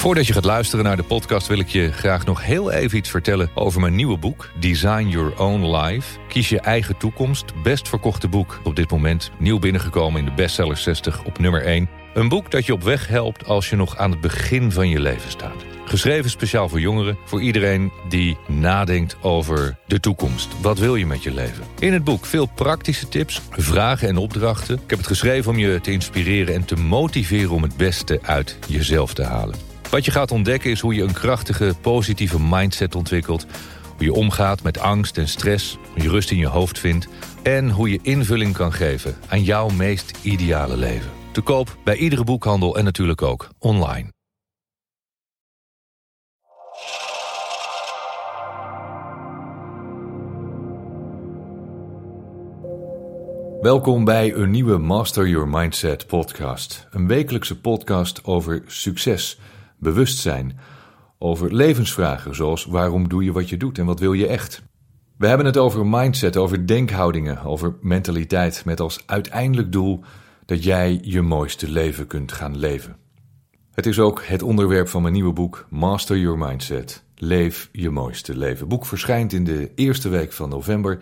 Voordat je gaat luisteren naar de podcast wil ik je graag nog heel even iets vertellen over mijn nieuwe boek Design Your Own Life. Kies je eigen toekomst. Best verkochte boek op dit moment. Nieuw binnengekomen in de bestseller 60 op nummer 1. Een boek dat je op weg helpt als je nog aan het begin van je leven staat. Geschreven speciaal voor jongeren, voor iedereen die nadenkt over de toekomst. Wat wil je met je leven? In het boek veel praktische tips, vragen en opdrachten. Ik heb het geschreven om je te inspireren en te motiveren om het beste uit jezelf te halen. Wat je gaat ontdekken is hoe je een krachtige, positieve mindset ontwikkelt. Hoe je omgaat met angst en stress, hoe je rust in je hoofd vindt... en hoe je invulling kan geven aan jouw meest ideale leven. Te koop bij iedere boekhandel en natuurlijk ook online. Welkom bij een nieuwe Master Your Mindset podcast. Een wekelijkse podcast over succes, bewustzijn, over levensvragen zoals waarom doe je wat je doet en wat wil je echt. We hebben het over mindset, over denkhoudingen, over mentaliteit met als uiteindelijk doel dat jij je mooiste leven kunt gaan leven. Het is ook het onderwerp van mijn nieuwe boek Master Your Mindset. Leef je mooiste leven. Het boek verschijnt in de eerste week van november.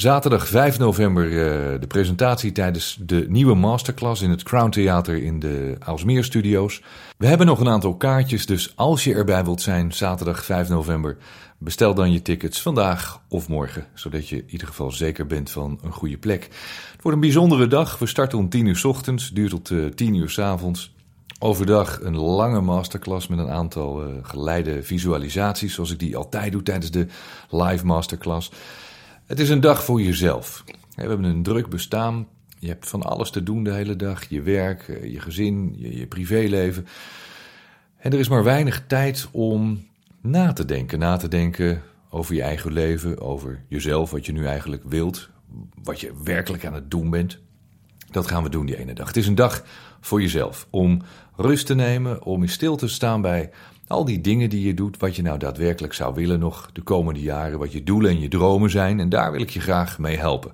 Zaterdag 5 november uh, de presentatie tijdens de nieuwe masterclass in het Crown Theater in de Aalsmeer Studios. We hebben nog een aantal kaartjes, dus als je erbij wilt zijn, zaterdag 5 november, bestel dan je tickets vandaag of morgen, zodat je in ieder geval zeker bent van een goede plek. Het wordt een bijzondere dag. We starten om 10 uur s ochtends, duurt tot uh, 10 uur s avonds. Overdag een lange masterclass met een aantal uh, geleide visualisaties, zoals ik die altijd doe tijdens de live masterclass. Het is een dag voor jezelf. We hebben een druk bestaan. Je hebt van alles te doen de hele dag. Je werk, eh, je gezin, je, je privéleven. En er is maar weinig tijd om na te denken. Na te denken over je eigen leven, over jezelf, wat je nu eigenlijk wilt. Wat je werkelijk aan het doen bent. Dat gaan we doen die ene dag. Het is een dag voor jezelf. Om rust te nemen, om in stil te staan bij al die dingen die je doet, wat je nou daadwerkelijk zou willen nog de komende jaren, wat je doelen en je dromen zijn. En daar wil ik je graag mee helpen.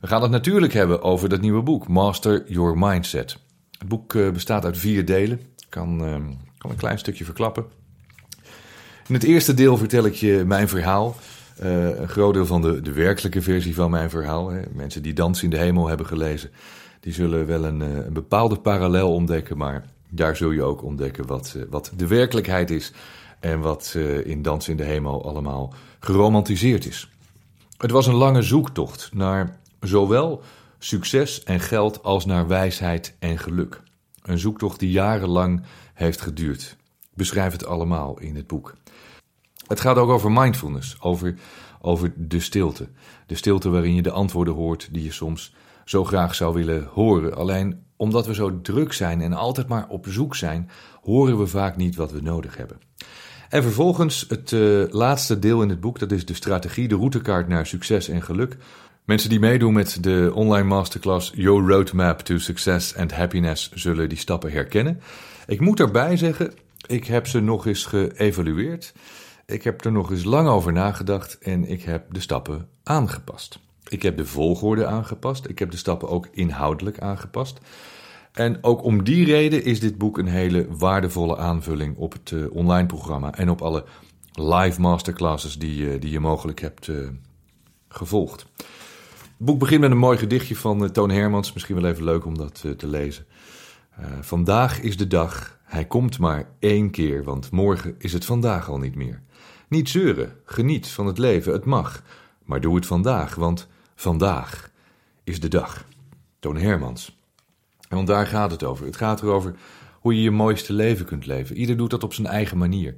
We gaan het natuurlijk hebben over dat nieuwe boek, Master Your Mindset. Het boek eh, bestaat uit vier delen. Ik kan, uh, kan een klein stukje verklappen. In het eerste deel vertel ik je mijn verhaal. Uh, een groot deel van de, de werkelijke versie van mijn verhaal. Hè. Mensen die Dans in de Hemel hebben gelezen, die zullen wel een, een bepaalde parallel ontdekken. Maar daar zul je ook ontdekken wat, wat de werkelijkheid is. En wat in Dans in de Hemel allemaal geromantiseerd is. Het was een lange zoektocht naar zowel succes en geld als naar wijsheid en geluk. Een zoektocht die jarenlang heeft geduurd. Ik beschrijf het allemaal in het boek. Het gaat ook over mindfulness, over, over de stilte. De stilte waarin je de antwoorden hoort die je soms zo graag zou willen horen. Alleen omdat we zo druk zijn en altijd maar op zoek zijn, horen we vaak niet wat we nodig hebben. En vervolgens het uh, laatste deel in het boek, dat is de strategie, de routekaart naar succes en geluk. Mensen die meedoen met de online masterclass Your Roadmap to Success and Happiness zullen die stappen herkennen. Ik moet erbij zeggen, ik heb ze nog eens geëvalueerd. Ik heb er nog eens lang over nagedacht en ik heb de stappen aangepast. Ik heb de volgorde aangepast. Ik heb de stappen ook inhoudelijk aangepast. En ook om die reden is dit boek een hele waardevolle aanvulling op het uh, online programma en op alle live masterclasses die, uh, die je mogelijk hebt uh, gevolgd. Het boek begint met een mooi gedichtje van Toon Hermans. Misschien wel even leuk om dat te lezen. vandaag is de dag. Hij komt maar één keer, want morgen is het vandaag al niet meer. Niet zeuren, geniet van het leven, het mag. Maar doe het vandaag, want vandaag is de dag. Toon Hermans. En want daar gaat het over. Het gaat erover hoe je je mooiste leven kunt leven. Ieder doet dat op zijn eigen manier.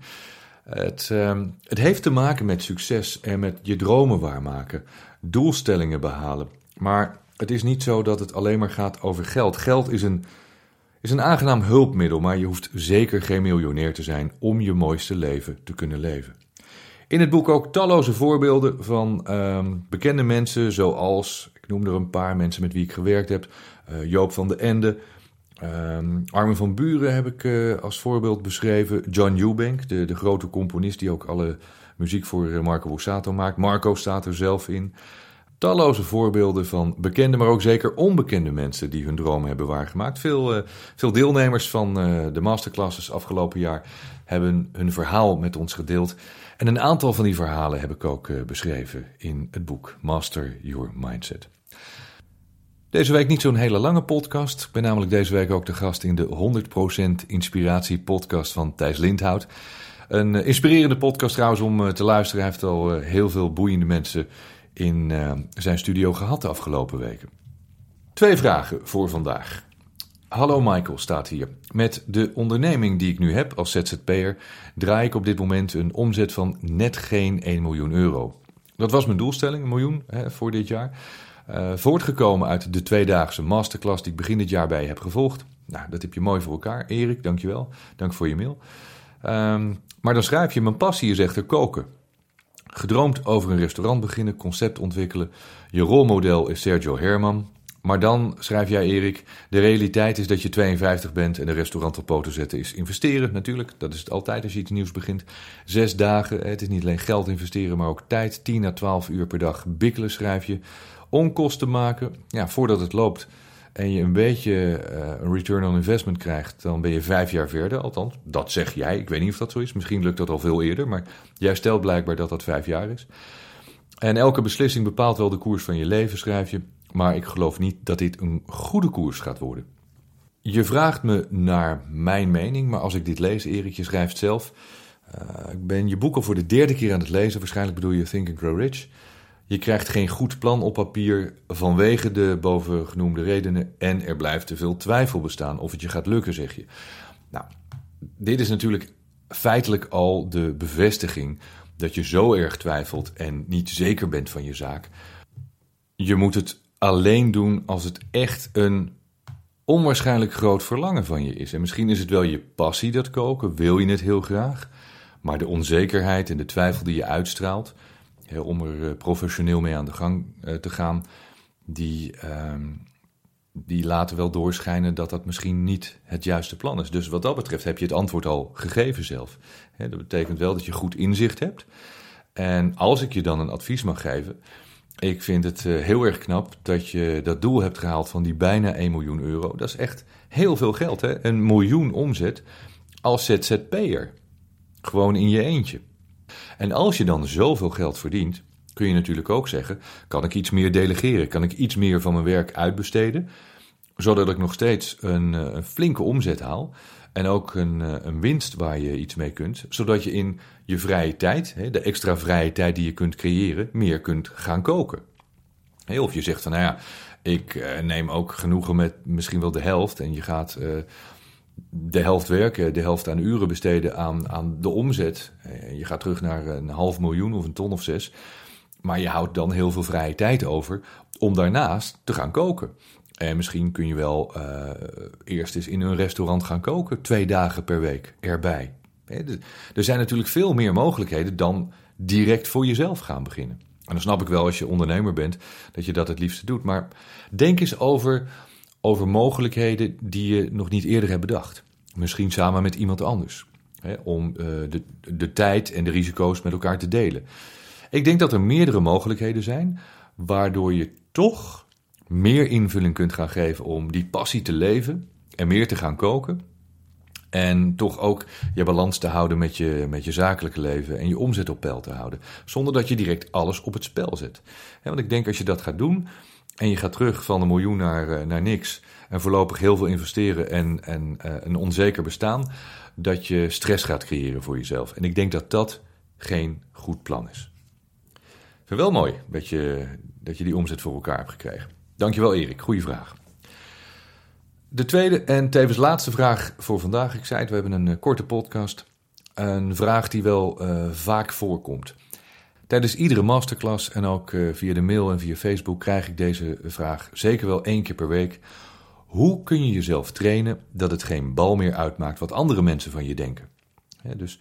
Het, uh, het heeft te maken met succes en met je dromen waarmaken, doelstellingen behalen. Maar het is niet zo dat het alleen maar gaat over geld. Geld is een, is een aangenaam hulpmiddel, maar je hoeft zeker geen miljonair te zijn om je mooiste leven te kunnen leven. In het boek ook talloze voorbeelden van um, bekende mensen, zoals, ik noem er een paar mensen met wie ik gewerkt heb, uh, Joop van de Ende, um, Armin van Buren heb ik uh, als voorbeeld beschreven, John Eubank, de, de grote componist die ook alle muziek voor Marco Borsato maakt. Marco staat er zelf in. Talloze voorbeelden van bekende, maar ook zeker onbekende mensen die hun dromen hebben waargemaakt. Veel, uh, veel deelnemers van uh, de masterclasses afgelopen jaar hebben hun verhaal met ons gedeeld. En een aantal van die verhalen heb ik ook uh, beschreven in het boek Master Your Mindset. Deze week niet zo'n hele lange podcast. Ik ben namelijk deze week ook de gast in de 100% Inspiratie podcast van Thijs Lindhout. Een inspirerende podcast trouwens om te luisteren. Hij heeft al heel veel boeiende mensen in uh, zijn studio gehad de afgelopen weken. Twee vragen voor vandaag. Hallo Michael staat hier. Met de onderneming die ik nu heb als ZZP'er draai ik op dit moment een omzet van net geen 1 miljoen euro. Dat was mijn doelstelling, een miljoen hè, voor dit jaar. Uh, voortgekomen uit de tweedaagse masterclass die ik begin dit jaar bij je heb gevolgd. Nou, dat heb je mooi voor elkaar. Erik, dankjewel. Dank voor je mail. Um, maar dan schrijf je, mijn passie is echter koken. Gedroomd over een restaurant beginnen, concept ontwikkelen. Je rolmodel is Sergio Herman. Maar dan, schrijf jij Erik, de realiteit is dat je 52 bent en een restaurant op poten zetten is investeren. Natuurlijk, dat is het altijd als je iets nieuws begint. Zes dagen, het is niet alleen geld investeren, maar ook tijd. 10 à 12 uur per dag bikkelen schrijf je. Onkosten maken, ja, voordat het loopt en je een beetje uh, een return on investment krijgt, dan ben je vijf jaar verder. Althans, dat zeg jij. Ik weet niet of dat zo is. Misschien lukt dat al veel eerder, maar jij stelt blijkbaar dat dat vijf jaar is. En elke beslissing bepaalt wel de koers van je leven, schrijf je. Maar ik geloof niet dat dit een goede koers gaat worden. Je vraagt me naar mijn mening, maar als ik dit lees, Erik, je schrijft zelf. Uh, ik ben je boek al voor de derde keer aan het lezen. Waarschijnlijk bedoel je Think and Grow Rich. Je krijgt geen goed plan op papier vanwege de bovengenoemde redenen en er blijft te veel twijfel bestaan of het je gaat lukken, zeg je. Nou, dit is natuurlijk feitelijk al de bevestiging dat je zo erg twijfelt en niet zeker bent van je zaak. Je moet het alleen doen als het echt een onwaarschijnlijk groot verlangen van je is. En misschien is het wel je passie dat koken, wil je het heel graag, maar de onzekerheid en de twijfel die je uitstraalt, om er eh, professioneel mee aan de gang eh, te gaan, die, ehm, die laten wel doorschijnen dat dat misschien niet het juiste plan is. Dus wat dat betreft heb je het antwoord al gegeven zelf. dat betekent wel dat je goed inzicht hebt. En als ik je dan een advies mag geven, ik vind het eh, heel erg knap dat je dat doel hebt gehaald van die bijna 1 miljoen euro. Dat is echt heel veel geld, hè? Een miljoen omzet als ZZP'er. Gewoon in je eentje. En als je dan zoveel geld verdient, kun je natuurlijk ook zeggen: kan ik iets meer delegeren? Kan ik iets meer van mijn werk uitbesteden? Zodat ik nog steeds een, eh, flinke omzet haal. En ook een, eh, een, winst waar je iets mee kunt. Zodat je in je vrije tijd, de extra vrije tijd die je kunt creëren, meer kunt gaan koken. Of je zegt van nou ja, ik eh, neem ook genoegen met misschien wel de helft. En je gaat de helft werken, de helft aan uren besteden aan, aan de omzet. Eh, je gaat terug naar een half miljoen of een ton of zes. Maar je houdt dan heel veel vrije tijd over om daarnaast te gaan koken. En misschien kun je wel uh, eerst eens in een restaurant gaan koken, twee dagen per week erbij. Er zijn natuurlijk veel meer mogelijkheden dan direct voor jezelf gaan beginnen. En dan snap ik wel als je ondernemer bent dat je dat het liefste doet. Maar denk eens over over mogelijkheden die je nog niet eerder hebt bedacht. Misschien samen met iemand anders. Hè, om uh, de, de tijd en de risico's met elkaar te delen. Ik denk dat er meerdere mogelijkheden zijn, waardoor je toch meer invulling kunt gaan geven om die passie te leven en meer te gaan koken. En toch ook je balans te houden met je, met je zakelijke leven en je omzet op peil te houden. Zonder dat je direct alles op het spel zet. want ik denk als je dat gaat doen, en je gaat terug van een miljoen naar, eh, naar niks en voorlopig heel veel investeren en, en uh, een onzeker bestaan, dat je stress gaat creëren voor jezelf. En ik denk dat dat geen goed plan is. Wel mooi dat je, dat je die omzet voor elkaar hebt gekregen. Dankjewel Erik, goede vraag. De tweede en tevens laatste vraag voor vandaag. Ik zei het, we hebben een uh, korte podcast. Een vraag die wel vaak voorkomt. Tijdens iedere masterclass en ook uh, via de mail en via Facebook krijg ik deze vraag zeker wel één keer per week. Hoe kun je jezelf trainen dat het geen bal meer uitmaakt wat andere mensen van je denken? dus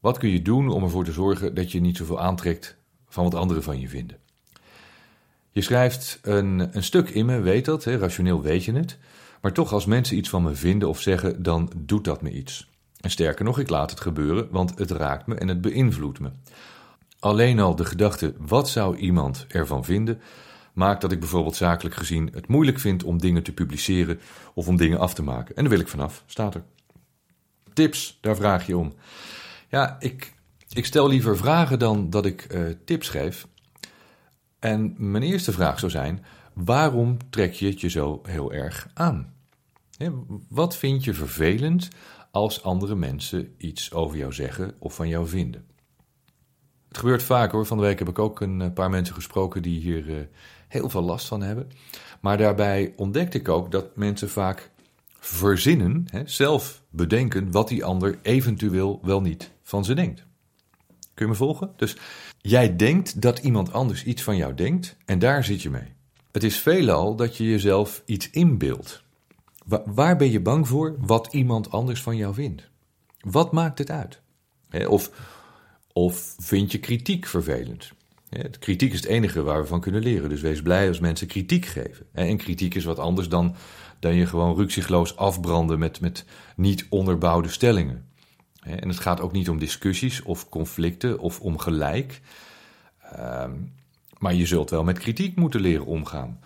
wat kun je doen om ervoor te zorgen dat je niet zoveel aantrekt van wat anderen van je vinden? Je schrijft een, een stuk in me, weet dat, rationeel weet je het. Maar toch, als mensen iets van me vinden of zeggen, dan doet dat me iets. En sterker nog, ik laat het gebeuren, want het raakt me en het beïnvloedt me. Alleen al de gedachte: wat zou iemand ervan vinden? maakt dat ik bijvoorbeeld zakelijk gezien het moeilijk vind om dingen te publiceren of om dingen af te maken. En daar wil ik vanaf, staat er. Tips, daar vraag je om. Ja, ik, ik stel liever vragen dan dat ik uh, tips geef. En mijn eerste vraag zou zijn: waarom trek je het je zo heel erg aan? wat vind je vervelend als andere mensen iets over jou zeggen of van jou vinden? Het gebeurt vaak hoor. Van de week heb ik ook een paar mensen gesproken die hier uh, heel veel last van hebben. Maar daarbij ontdekte ik ook dat mensen vaak verzinnen, hè, zelf bedenken wat die ander eventueel wel niet van ze denkt. Kun je me volgen? Dus jij denkt dat iemand anders iets van jou denkt en daar zit je mee. Het is veelal dat je jezelf iets inbeeldt. waar ben je bang voor wat iemand anders van jou vindt? Wat maakt het uit? Of, of vind je kritiek vervelend? kritiek is het enige waar we van kunnen leren. Dus wees blij als mensen kritiek geven. En kritiek is wat anders dan, dan je gewoon rukzichtloos afbranden met, met niet onderbouwde stellingen. En het gaat ook niet om discussies of conflicten of om gelijk. Ehm, maar je zult wel met kritiek moeten leren omgaan.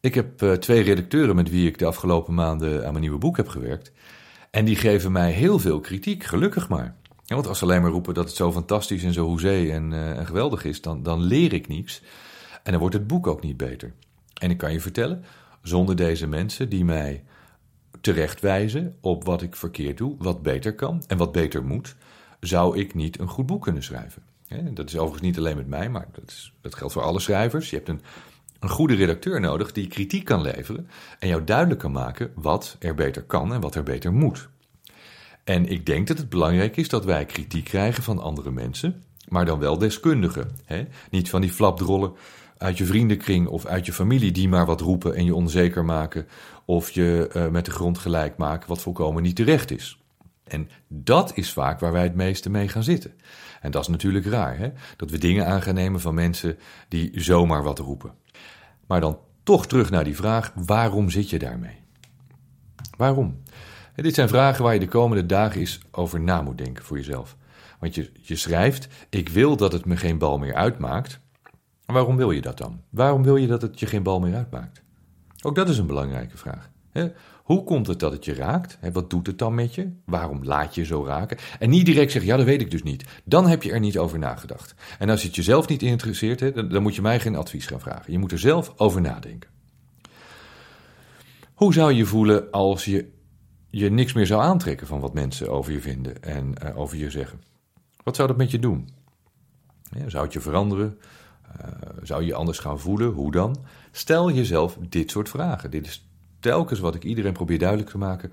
Ik heb uh, twee redacteuren met wie ik de afgelopen maanden aan mijn nieuwe boek heb gewerkt. En die geven mij heel veel kritiek, gelukkig maar. Want als ze alleen maar roepen dat het zo fantastisch en zo hoezee en, uh, en geweldig is, dan, dan leer ik niets. En dan wordt het boek ook niet beter. En ik kan je vertellen, zonder deze mensen die mij terechtwijzen op wat ik verkeerd doe, wat beter kan en wat beter moet, zou ik niet een goed boek kunnen schrijven. Dat is overigens niet alleen met mij, maar dat, is, dat geldt voor alle schrijvers. Je hebt een, een goede redacteur nodig die kritiek kan leveren en jou duidelijk kan maken wat er beter kan en wat er beter moet. En ik denk dat het belangrijk is dat wij kritiek krijgen van andere mensen, maar dan wel deskundigen. Hè? Niet van die flapdrollen uit je vriendenkring of uit je familie die maar wat roepen en je onzeker maken of je uh, met de grond gelijk maken, wat volkomen niet terecht is. En dat is vaak waar wij het meeste mee gaan zitten. En dat is natuurlijk raar, hè? dat we dingen aan gaan nemen van mensen die zomaar wat roepen. Maar dan toch terug naar die vraag: waarom zit je daarmee? Waarom? Dit zijn vragen waar je de komende dagen eens over na moet denken voor jezelf. Want je, je schrijft: Ik wil dat het me geen bal meer uitmaakt. Waarom wil je dat dan? Waarom wil je dat het je geen bal meer uitmaakt? Ook dat is een belangrijke vraag. Hoe komt het dat het je raakt? Wat doet het dan met je? Waarom laat je zo raken? En niet direct zeggen, ja, dat weet ik dus niet. Dan heb je er niet over nagedacht. En als het jezelf niet interesseert, dan moet je mij geen advies gaan vragen. Je moet er zelf over nadenken. Hoe zou je voelen als je je niks meer zou aantrekken van wat mensen over je vinden en uh, over je zeggen? Wat zou dat met je doen? zou het je veranderen? Uh, zou je je anders gaan voelen? Hoe dan? Stel jezelf dit soort vragen. Dit is telkens wat ik iedereen probeer duidelijk te maken.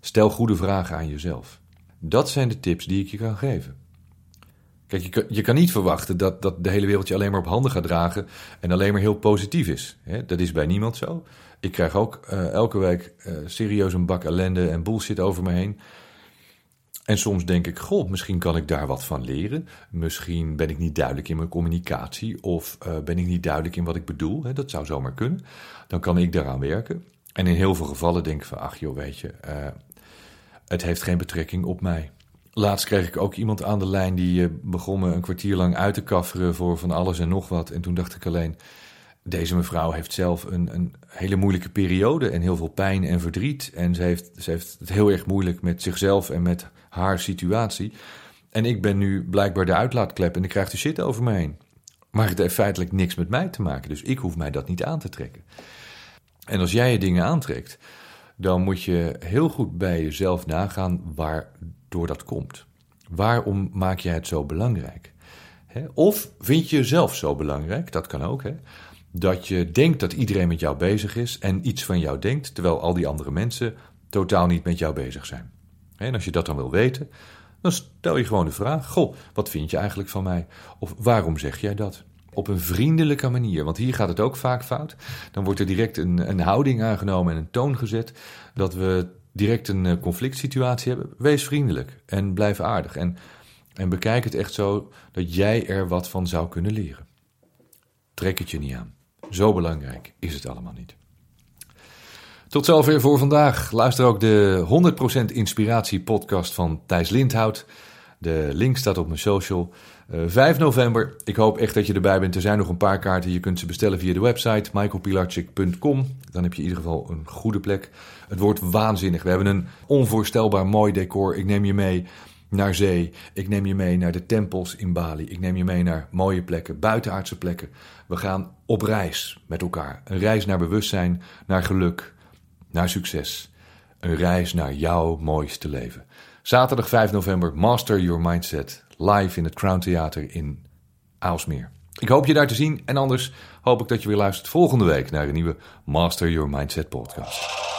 Stel goede vragen aan jezelf. Dat zijn de tips die ik je kan geven. Kijk, je kan, niet verwachten dat, dat de hele wereld je alleen maar op handen gaat dragen en alleen maar heel positief is. Dat is bij niemand zo. Ik krijg ook uh, elke week uh, serieus een bak ellende en bullshit over me heen. En soms denk ik, goh, misschien kan ik daar wat van leren. Misschien ben ik niet duidelijk in mijn communicatie of uh, ben ik niet duidelijk in wat ik bedoel. Hè? Dat zou zomaar kunnen. Dan kan ik daaraan werken. En in heel veel gevallen denk ik van, ach joh, weet je, het heeft geen betrekking op mij. Laatst kreeg ik ook iemand aan de lijn die uh, begon me een kwartier lang uit te kafferen voor van alles en nog wat. En toen dacht ik alleen, deze mevrouw heeft zelf een, een hele moeilijke periode en heel veel pijn en verdriet. En ze heeft, ze heeft het heel erg moeilijk met zichzelf en met haar situatie. En ik ben nu blijkbaar de uitlaatklep en ik krijg de shit over me heen. Maar het heeft feitelijk niks met mij te maken, dus ik hoef mij dat niet aan te trekken. En als jij je dingen aantrekt, dan moet je heel goed bij jezelf nagaan dat komt. Waarom maak jij het zo belangrijk? Of vind je jezelf zo belangrijk, dat kan ook, dat je denkt dat iedereen met jou bezig is en iets van jou denkt, terwijl al die andere mensen totaal niet met jou bezig zijn. En als je dat dan wil weten, dan stel je gewoon de vraag: Goh, wat vind je eigenlijk van mij? Of waarom zeg jij dat? Op een vriendelijke manier, want hier gaat het ook vaak fout. Dan wordt er direct een, een houding aangenomen en een toon gezet dat we direct een eh, conflict situatie hebben. Wees vriendelijk en blijf aardig. En, en bekijk het echt zo dat jij er wat van zou kunnen leren. Trek het je niet aan. Zo belangrijk is het allemaal niet. Tot zover voor vandaag. Luister ook de 100% Inspiratie podcast van Thijs Lindhout. De link staat op mijn social. Uh, eh, 5 november. Ik hoop echt dat je erbij bent. Er zijn nog een paar kaarten. Je kunt ze bestellen via de website michaelpilarchik.com. Dan heb je in ieder geval een goede plek. Het wordt waanzinnig. We hebben een onvoorstelbaar mooi decor. Ik neem je mee naar zee. Ik neem je mee naar de tempels in Bali. Ik neem je mee naar mooie plekken, buitenaardse plekken. We gaan op reis met elkaar. Een reis naar bewustzijn, naar geluk, naar succes. Een reis naar jouw mooiste leven. Zaterdag 5 november, Master Your Mindset, live in het Crown Theater in Aalsmeer. Ik hoop je daar te zien en anders hoop ik dat je weer luistert volgende week naar een nieuwe Master Your Mindset podcast.